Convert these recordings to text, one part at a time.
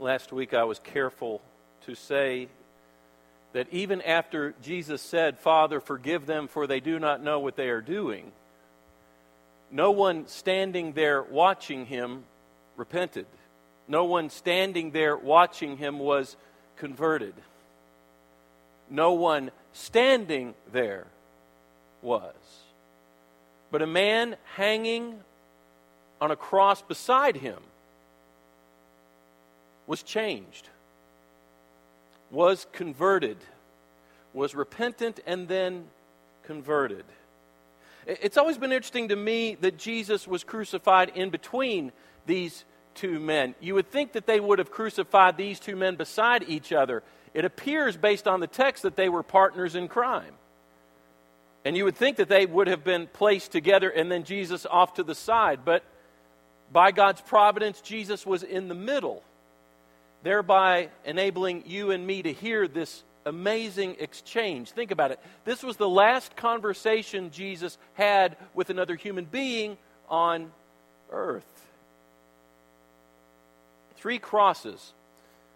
Last week I was careful to say that even after Jesus said, Father, forgive them, for they do not know what they are doing, no one standing there watching him repented. No one standing there watching him was converted. No one standing there was. But a man hanging on a cross beside him was changed, was converted, was repentant, and then converted. It's always been interesting to me that Jesus was crucified in between these two men. You would think that they would have crucified these two men beside each other. It appears, based on the text, that they were partners in crime. And you would think that they would have been placed together and then Jesus off to the side. But by God's providence, Jesus was in the middle, thereby enabling you and me to hear this amazing exchange. Think about it. This was the last conversation Jesus had with another human being on earth. Three crosses.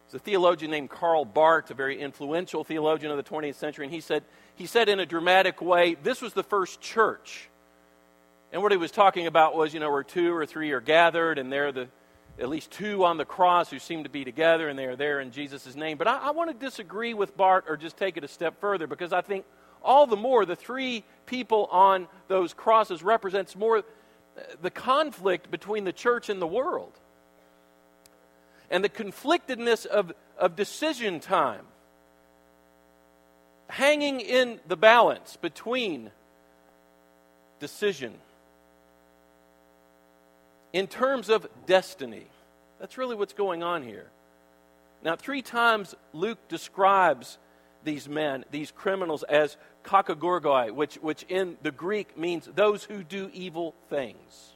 There's a theologian named Karl Barth, a very influential theologian of the 20th century, and he said, he said in a dramatic way, this was the first church. And what he was talking about was, you know, where two or three are gathered, and they're the at least two on the cross who seem to be together, and they are there in Jesus' name. But I, I want to disagree with Barth or just take it a step further because I think all the more the three people on those crosses represents more the conflict between the church and the world and the conflictedness of, of decision time hanging in the balance between decision in terms of destiny. That's really what's going on here. Now, three times Luke describes these men, these criminals, as kakagorgoi, which, which in the Greek means those who do evil things.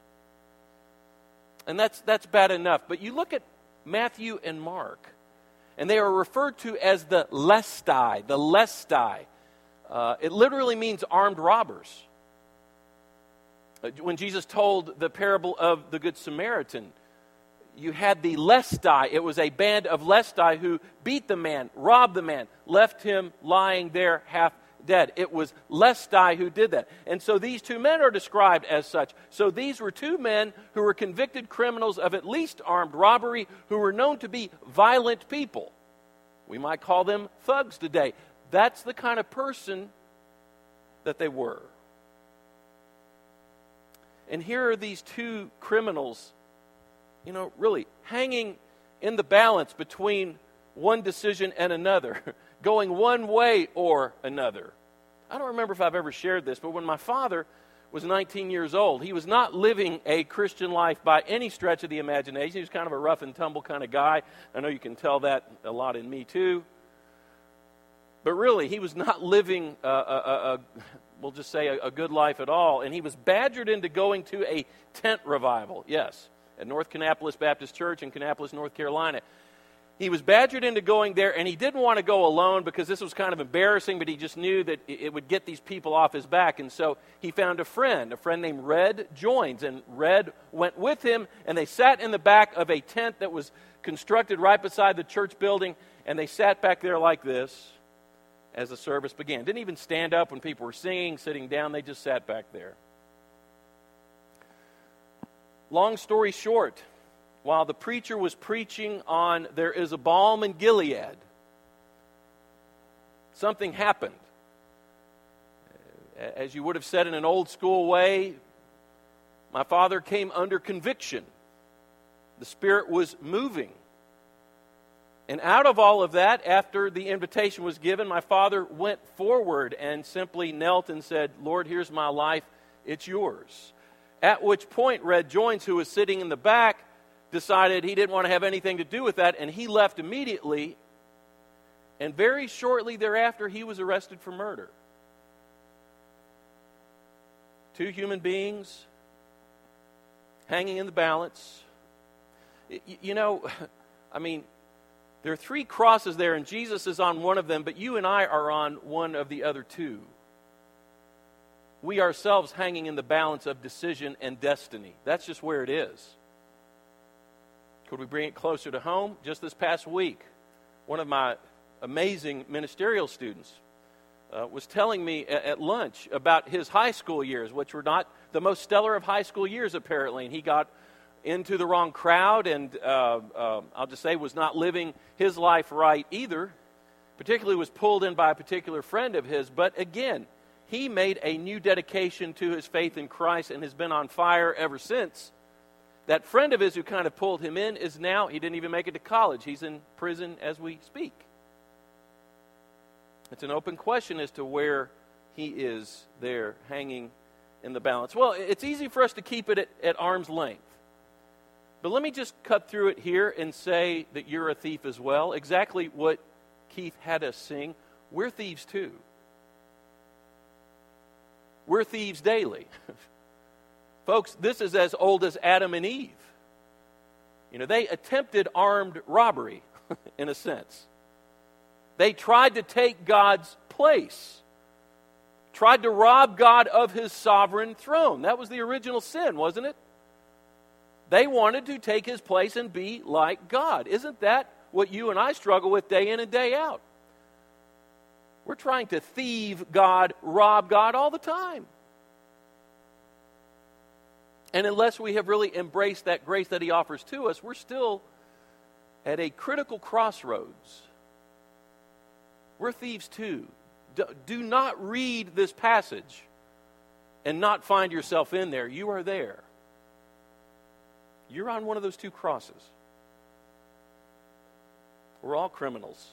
And that's, that's bad enough. But you look at Matthew and Mark, and they are referred to as the lestai, the lestai. Uh, it literally means armed robbers. Uh, when Jesus told the parable of the Good Samaritan, you had the lestai. It was a band of lestai who beat the man, robbed the man, left him lying there half dead. It was lestai who did that. And so these two men are described as such. So these were two men who were convicted criminals of at least armed robbery, who were known to be violent people. We might call them thugs today. That's the kind of person that they were. And here are these two criminals, you know, really hanging in the balance between one decision and another, going one way or another. I don't remember if I've ever shared this, but when my father was 19 years old, he was not living a Christian life by any stretch of the imagination. He was kind of a rough and tumble kind of guy. I know you can tell that a lot in me, too. But really, he was not living a, a, a we'll just say, a, a good life at all. And he was badgered into going to a tent revival, yes, at North Kannapolis Baptist Church in Kannapolis, North Carolina. He was badgered into going there, and he didn't want to go alone because this was kind of embarrassing, but he just knew that it would get these people off his back. And so he found a friend, a friend named Red Joins, and Red went with him, and they sat in the back of a tent that was constructed right beside the church building, and they sat back there like this as the service began. Didn't even stand up when people were singing, sitting down, they just sat back there. Long story short, while the preacher was preaching on there is a balm in Gilead, something happened. As you would have said in an old school way, my father came under conviction. The Spirit was moving. And out of all of that, after the invitation was given, my father went forward and simply knelt and said, Lord, here's my life, it's yours. At which point, Red Joins, who was sitting in the back, decided he didn't want to have anything to do with that, and he left immediately. And very shortly thereafter, he was arrested for murder. Two human beings hanging in the balance. You know, I mean, there are three crosses there, and Jesus is on one of them, but you and I are on one of the other two. We ourselves hanging in the balance of decision and destiny. That's just where it is. Could we bring it closer to home? Just this past week, one of my amazing ministerial students uh, was telling me at, at, lunch about his high school years, which were not the most stellar of high school years, apparently. And he got into the wrong crowd and, uh, uh, I'll just say, was not living his life right either. Particularly was pulled in by a particular friend of his. But again, he made a new dedication to his faith in Christ and has been on fire ever since. That friend of his who kind of pulled him in is now, he didn't even make it to college. He's in prison as we speak. It's an open question as to where he is there hanging in the balance. Well, it's easy for us to keep it at, at arm's length. But let me just cut through it here and say that you're a thief as well. Exactly what Keith had us sing. We're thieves too. We're thieves daily. Folks, this is as old as Adam and Eve. You know, they attempted armed robbery, in a sense. They tried to take God's place, tried to rob God of his sovereign throne. That was the original sin, wasn't it? They wanted to take his place and be like God. Isn't that what you and I struggle with day in and day out? We're trying to thieve God, rob God all the time. And unless we have really embraced that grace that He offers to us, we're still at a critical crossroads. We're thieves too. Do not read this passage and not find yourself in there. You are there. You're on one of those two crosses. We're all criminals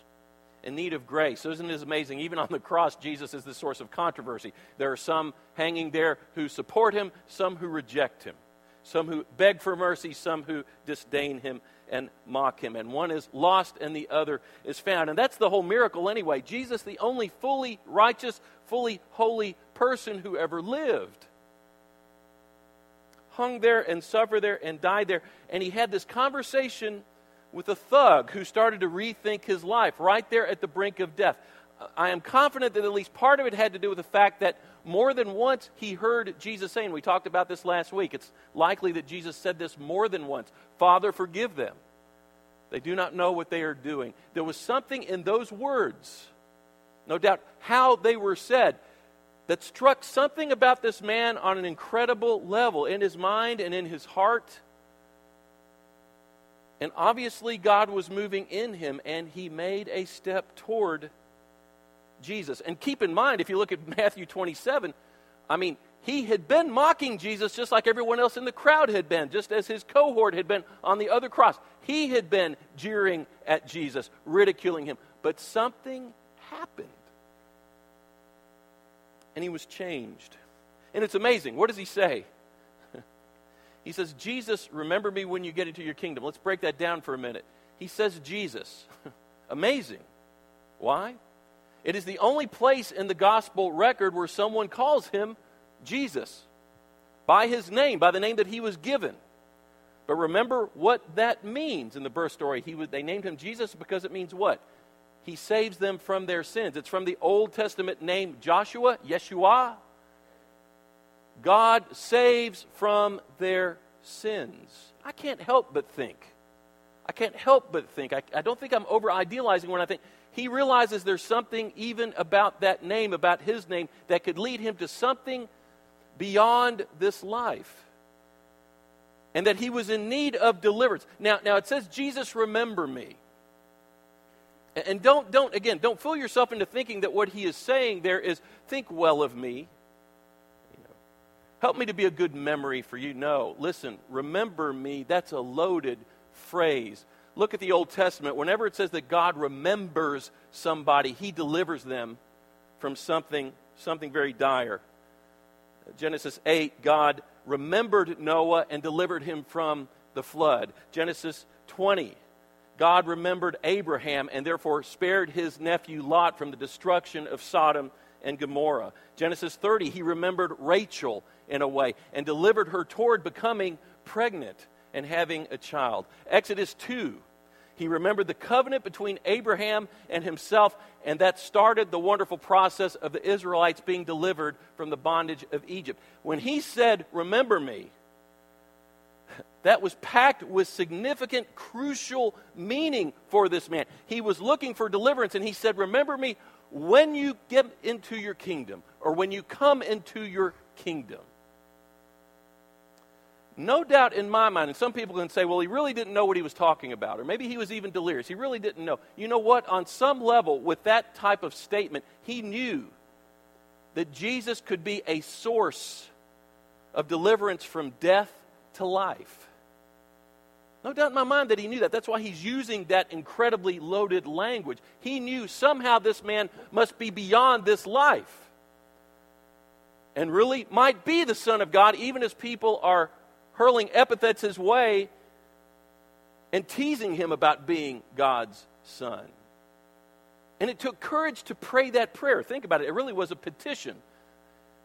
in need of grace. Isn't it amazing? Even on the cross, Jesus is the source of controversy. There are some hanging there who support him, some who reject him, some who beg for mercy, some who disdain him and mock him. And one is lost and the other is found. And that's the whole miracle anyway. Jesus, the only fully righteous, fully holy person who ever lived, hung there and suffered there and died there. And he had this conversation with a thug who started to rethink his life right there at the brink of death. I am confident that at least part of it had to do with the fact that more than once he heard Jesus saying, we talked about this last week. It's likely that Jesus said this more than once Father, forgive them. They do not know what they are doing. There was something in those words, no doubt how they were said, that struck something about this man on an incredible level in his mind and in his heart. And obviously, God was moving in him, and he made a step toward Jesus. And keep in mind, if you look at Matthew 27, I mean, he had been mocking Jesus just like everyone else in the crowd had been, just as his cohort had been on the other cross. He had been jeering at Jesus, ridiculing him. But something happened. And he was changed. And it's amazing. What does he say? He says, Jesus, remember me when you get into your kingdom. Let's break that down for a minute. He says, Jesus. Amazing. Why? It is the only place in the gospel record where someone calls him Jesus by his name, by the name that he was given. But remember what that means in the birth story. He was, they named him Jesus because it means what? He saves them from their sins. It's from the Old Testament name Joshua, Yeshua, God saves from their sins. I can't help but think. I can't help but think. I, I don't think I'm over idealizing when I think he realizes there's something even about that name, about his name, that could lead him to something beyond this life. And that he was in need of deliverance. Now, now it says, Jesus, remember me. And don't, don't, again, don't fool yourself into thinking that what he is saying there is, think well of me. Help me to be a good memory for you. No, listen, remember me, that's a loaded phrase. Look at the Old Testament. Whenever it says that God remembers somebody, he delivers them from something, something very dire. Genesis 8, God remembered Noah and delivered him from the flood. Genesis 20, God remembered Abraham and therefore spared his nephew Lot from the destruction of Sodom and Gomorrah. Genesis 30, he remembered Rachel in a way and delivered her toward becoming pregnant and having a child. Exodus 2, he remembered the covenant between Abraham and himself, and that started the wonderful process of the Israelites being delivered from the bondage of Egypt. When he said, Remember me, that was packed with significant, crucial meaning for this man. He was looking for deliverance, and he said, Remember me when you get into your kingdom, or when you come into your kingdom. No doubt in my mind, and some people can say, well, he really didn't know what he was talking about, or maybe he was even delirious. He really didn't know. You know what? On some level, with that type of statement, he knew that Jesus could be a source of deliverance from death to life. No doubt in my mind that he knew that. That's why he's using that incredibly loaded language. He knew somehow this man must be beyond this life and really might be the Son of God, even as people are hurling epithets his way and teasing him about being God's Son. And it took courage to pray that prayer. Think about it. It really was a petition.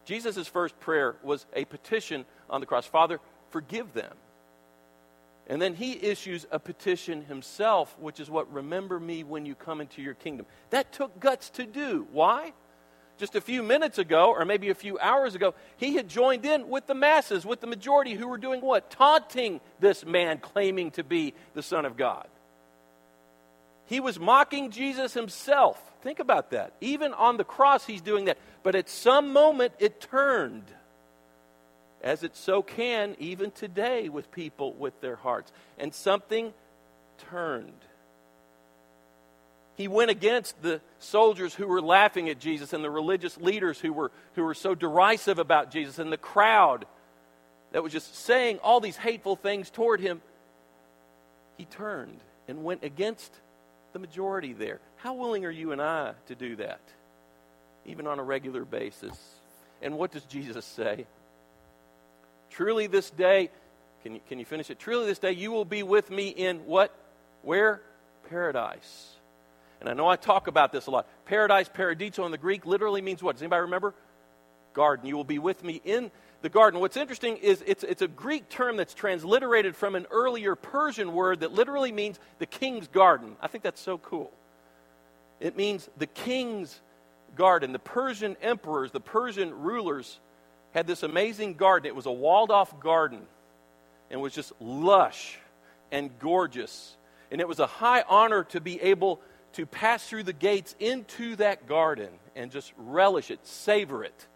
Jesus' first prayer was a petition on the cross Father, forgive them. And then he issues a petition himself, which is what remember me when you come into your kingdom. That took guts to do. Why? Just a few minutes ago, or maybe a few hours ago, he had joined in with the masses, with the majority who were doing what? Taunting this man claiming to be the Son of God. He was mocking Jesus himself. Think about that. Even on the cross, he's doing that. But at some moment, it turned, as it so can even today with people with their hearts. And something turned. He went against the soldiers who were laughing at Jesus and the religious leaders who were, who were so derisive about Jesus and the crowd that was just saying all these hateful things toward him. He turned and went against the majority there. How willing are you and I to do that, even on a regular basis? And what does Jesus say? Truly, this day, can you, can you finish it? Truly, this day, you will be with me in what? Where? Paradise. And I know I talk about this a lot. Paradise, paradiso in the Greek, literally means what? Does anybody remember? Garden. You will be with me in the garden. What's interesting is it's, it's a Greek term that's transliterated from an earlier Persian word that literally means the king's garden. I think that's so cool. It means the king's garden. The Persian emperors, the Persian rulers, had this amazing garden. It was a walled off garden and was just lush and gorgeous. And it was a high honor to be able to pass through the gates into that garden and just relish it, savor it.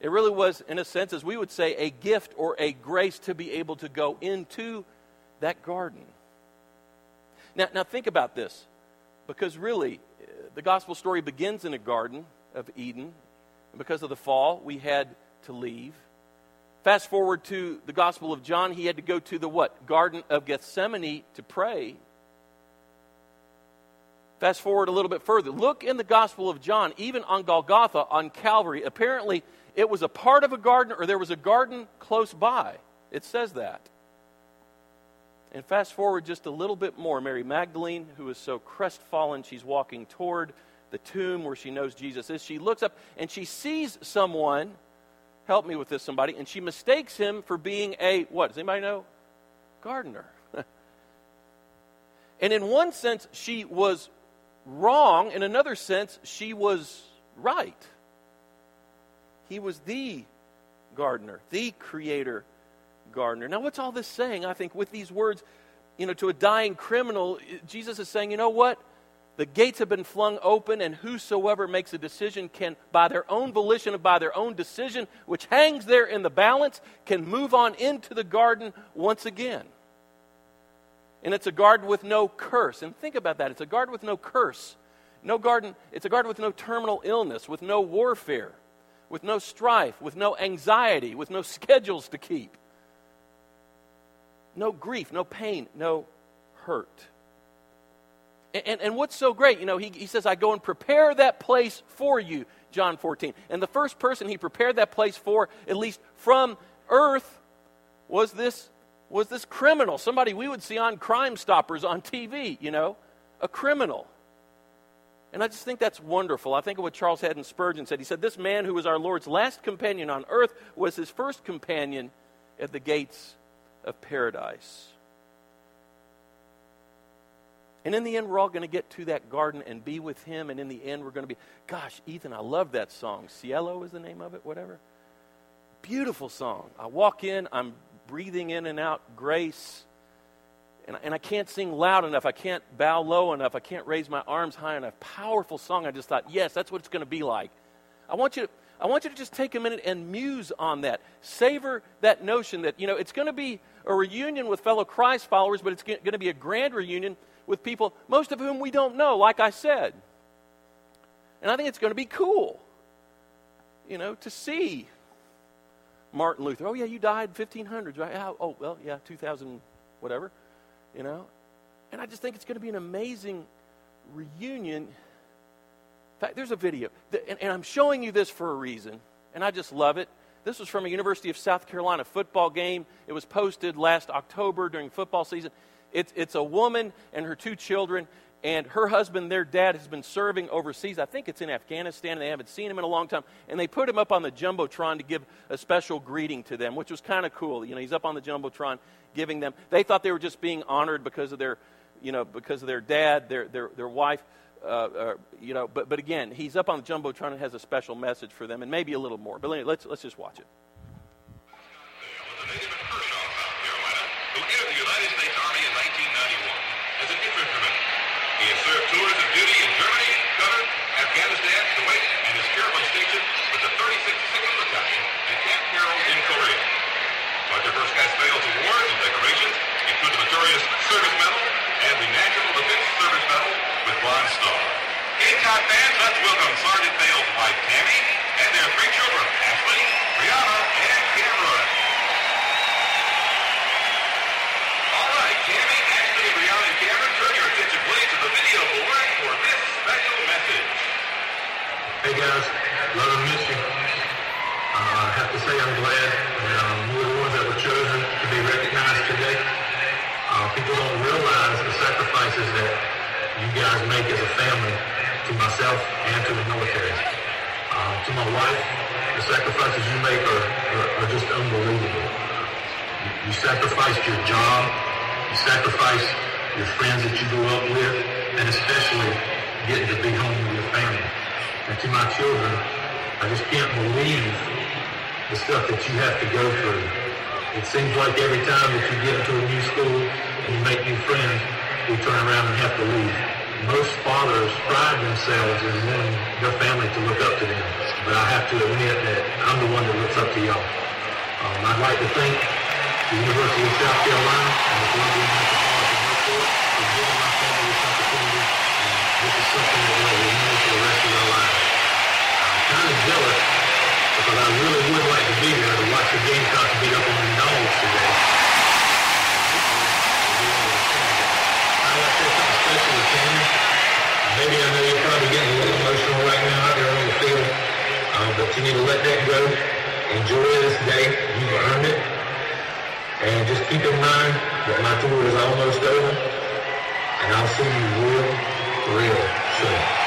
It really was, in a sense, as we would say, a gift or a grace to be able to go into that garden. Now, now think about this, because really, the gospel story begins in a garden of Eden. And because of the fall, we had to leave. Fast forward to the Gospel of John, he had to go to the what? Garden of Gethsemane to pray. Fast forward a little bit further. Look in the Gospel of John, even on Golgotha, on Calvary. Apparently, it was a part of a garden or there was a garden close by. It says that. And fast forward just a little bit more. Mary Magdalene, who is so crestfallen, she's walking toward the tomb where she knows Jesus is. She looks up and she sees someone. Help me with this, somebody. And she mistakes him for being a, what? Does anybody know? Gardener. and in one sense, she was wrong. In another sense, she was right. He was the gardener, the creator gardener. Now, what's all this saying? I think with these words, you know, to a dying criminal, Jesus is saying, you know what? The gates have been flung open, and whosoever makes a decision can, by their own volition and by their own decision, which hangs there in the balance, can move on into the garden once again. And it's a garden with no curse. And think about that. It's a garden with no curse. No garden, it's a garden with no terminal illness, with no warfare with no strife, with no anxiety, with no schedules to keep, no grief, no pain, no hurt. And, and, what's so great, you know, he, he says, I go and prepare that place for you, John 14. And the first person he prepared that place for, at least from earth, was this, was this criminal, somebody we would see on Crime Stoppers on TV, you know, a criminal. And I just think that's wonderful. I think of what Charles Haddon Spurgeon said. He said, This man who was our Lord's last companion on earth was his first companion at the gates of paradise. And in the end, we're all going to get to that garden and be with him. And in the end, we're going to be, gosh, Ethan, I love that song. Cielo is the name of it, whatever. Beautiful song. I walk in, I'm breathing in and out grace. And, and I can't sing loud enough. I can't bow low enough. I can't raise my arms high enough. Powerful song. I just thought, yes, that's what it's going to be like. I want you to. I want you to just take a minute and muse on that. Savor that notion that, you know, it's going to be a reunion with fellow Christ followers, but it's going to be a grand reunion with people, most of whom we don't know, like I said. And I think it's going to be cool, you know, to see Martin Luther. Oh, yeah, you died 1500s, right? Oh, well, yeah, 2000, whatever, you know. And I just think it's going to be an amazing reunion. In fact, there's a video, and, and I'm showing you this for a reason, and I just love it. This was from a University of South Carolina football game. It was posted last October during football season. It's, it's a woman and her two children, and her husband, their dad, has been serving overseas. I think it's in Afghanistan, and they haven't seen him in a long time. And they put him up on the Jumbotron to give a special greeting to them, which was kind of cool. You know, he's up on the Jumbotron giving them. They thought they were just being honored because of their, you know, because of their dad, their, their, their wife. Uh, uh, you know, but, but again, he's up on the Jumbotron and has a special message for them, and maybe a little more. But anyway, let's, let's just watch it. And to my children, I just can't believe the stuff that you have to go through. It seems like every time that you get into a new school and you make new friends, we turn around and have to leave. Most fathers pride themselves in wanting their family to look up to them. But I have to admit that I'm the one that looks up to y'all. Um, I'd like to thank the University of South Carolina and the Columbia Metropolitan Airport for giving my family this opportunity. And this is something that we'll remember for the rest of our lives. Kind of jealous because I really would like to be there to watch the Gamecocks beat up on the Dogs today. I'd like to say something special to Tammy. Maybe I know you're probably getting a little emotional right now out there on the field, uh, but you need to let that go. Enjoy this day. You've earned it. And just keep in mind that my tour is almost over, and I'll see you real, real soon.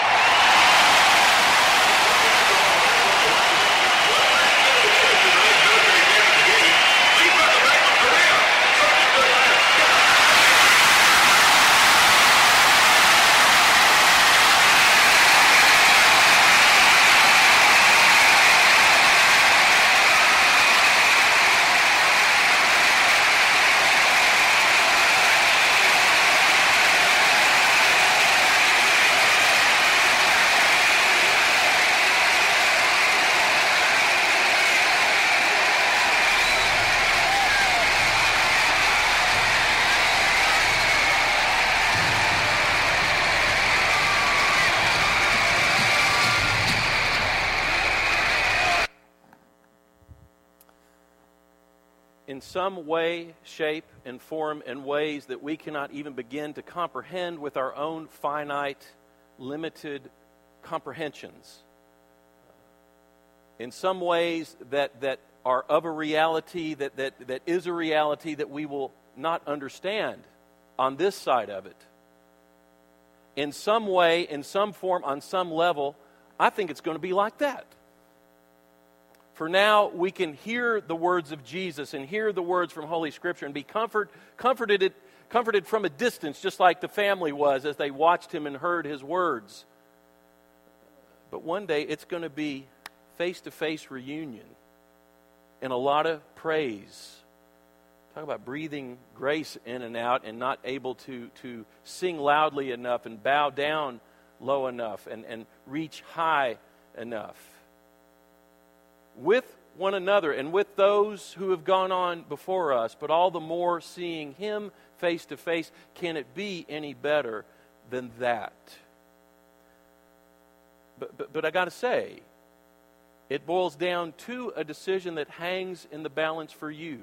Some way, shape, and form in ways that we cannot even begin to comprehend with our own finite, limited comprehensions. In some ways that, that are of a reality, that, that, that is a reality that we will not understand on this side of it. In some way, in some form, on some level, I think it's going to be like that. For now, we can hear the words of Jesus and hear the words from Holy Scripture and be comfort, comforted, comforted from a distance, just like the family was as they watched him and heard his words. But one day, it's going to be face to face reunion and a lot of praise Talk about breathing grace in and out and not able to, to sing loudly enough and bow down low enough and, and reach high enough. With one another and with those who have gone on before us, but all the more seeing Him face to face, can it be any better than that? But, but, but I got to say, it boils down to a decision that hangs in the balance for you.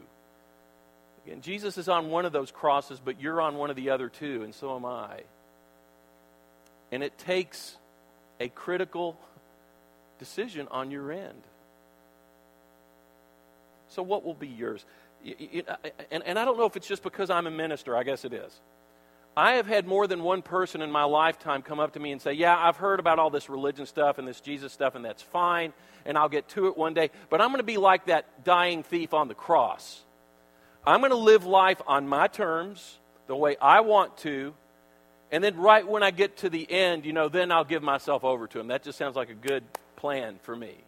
Again, Jesus is on one of those crosses, but you're on one of the other two, and so am I. And it takes a critical decision on your end. So, what will be yours? Uh, and, and I don't know if it's just because I'm a minister, I guess it is. I have had more than one person in my lifetime come up to me and say, Yeah, I've heard about all this religion stuff and this Jesus stuff, and that's fine, and I'll get to it one day, but I'm going to be like that dying thief on the cross. I'm going to live life on my terms, the way I want to, and then right when I get to the end, you know, then I'll give myself over to Him. That just sounds like a good plan for me.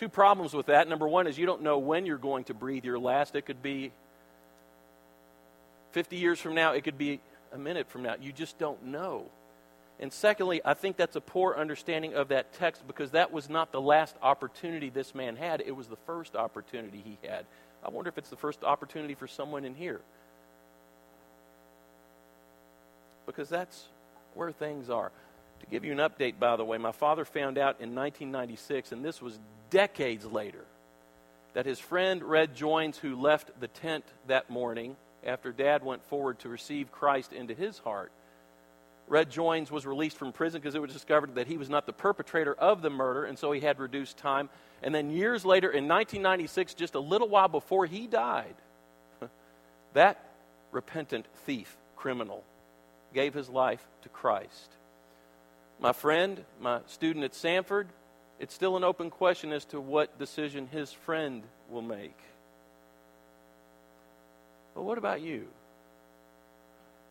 Two problems with that. Number one is you don't know when you're going to breathe your last. It could be 50 years from now, it could be a minute from now. You just don't know. And secondly, I think that's a poor understanding of that text because that was not the last opportunity this man had, it was the first opportunity he had. I wonder if it's the first opportunity for someone in here. Because that's where things are. To give you an update, by the way, my father found out in 1996, and this was decades later, that his friend Red Joins, who left the tent that morning, after dad went forward to receive Christ into his heart. Red Joins was released from prison because it was discovered that he was not the perpetrator of the murder, and so he had reduced time. And then years later, in 1996, just a little while before he died, that repentant thief, criminal, gave his life to Christ. My friend, my student at Samford, it's still an open question as to what decision his friend will make. But what about you?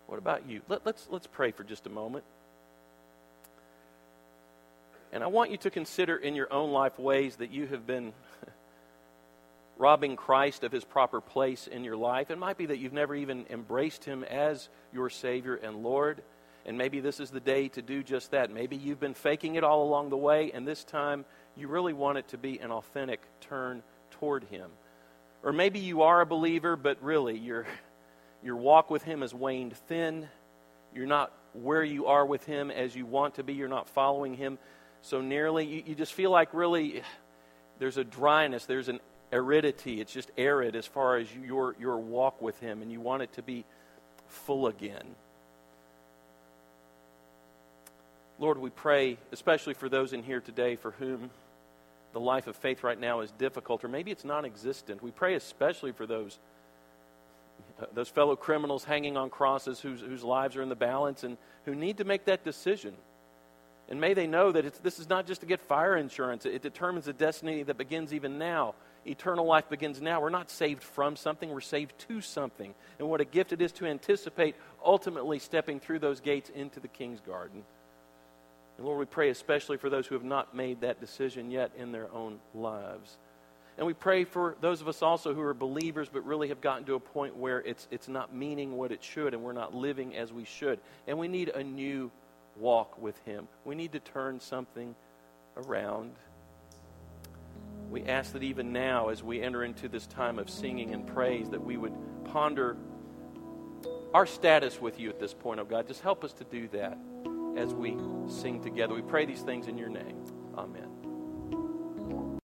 What about you? Let, let's, let's pray for just a moment. And I want you to consider in your own life ways that you have been robbing Christ of his proper place in your life. It might be that you've never even embraced him as your Savior and Lord. And maybe this is the day to do just that. Maybe you've been faking it all along the way, and this time you really want it to be an authentic turn toward him. Or maybe you are a believer, but really your, your walk with Him has waned thin. You're not where you are with Him as you want to be. You're not following Him so nearly. You, you just feel like really there's a dryness, there's an aridity. It's just arid as far as your, your walk with Him, and you want it to be full again. Lord, we pray, especially for those in here today for whom the life of faith right now is difficult, or maybe it's non existent. We pray especially for those, uh, those fellow criminals hanging on crosses whose, whose lives are in the balance and who need to make that decision. And may they know that this is not just to get fire insurance, it determines a destiny that begins even now. Eternal life begins now. We're not saved from something, we're saved to something. And what a gift it is to anticipate ultimately stepping through those gates into the king's garden. And Lord, we pray especially for those who have not made that decision yet in their own lives. And we pray for those of us also who are believers but really have gotten to a point where it's, it's not meaning what it should and we're not living as we should. And we need a new walk with Him. We need to turn something around. We ask that even now, as we enter into this time of singing and praise, that we would ponder our status with you at this point, oh God. Just help us to do that as we sing together. We pray these things in your name. Amen.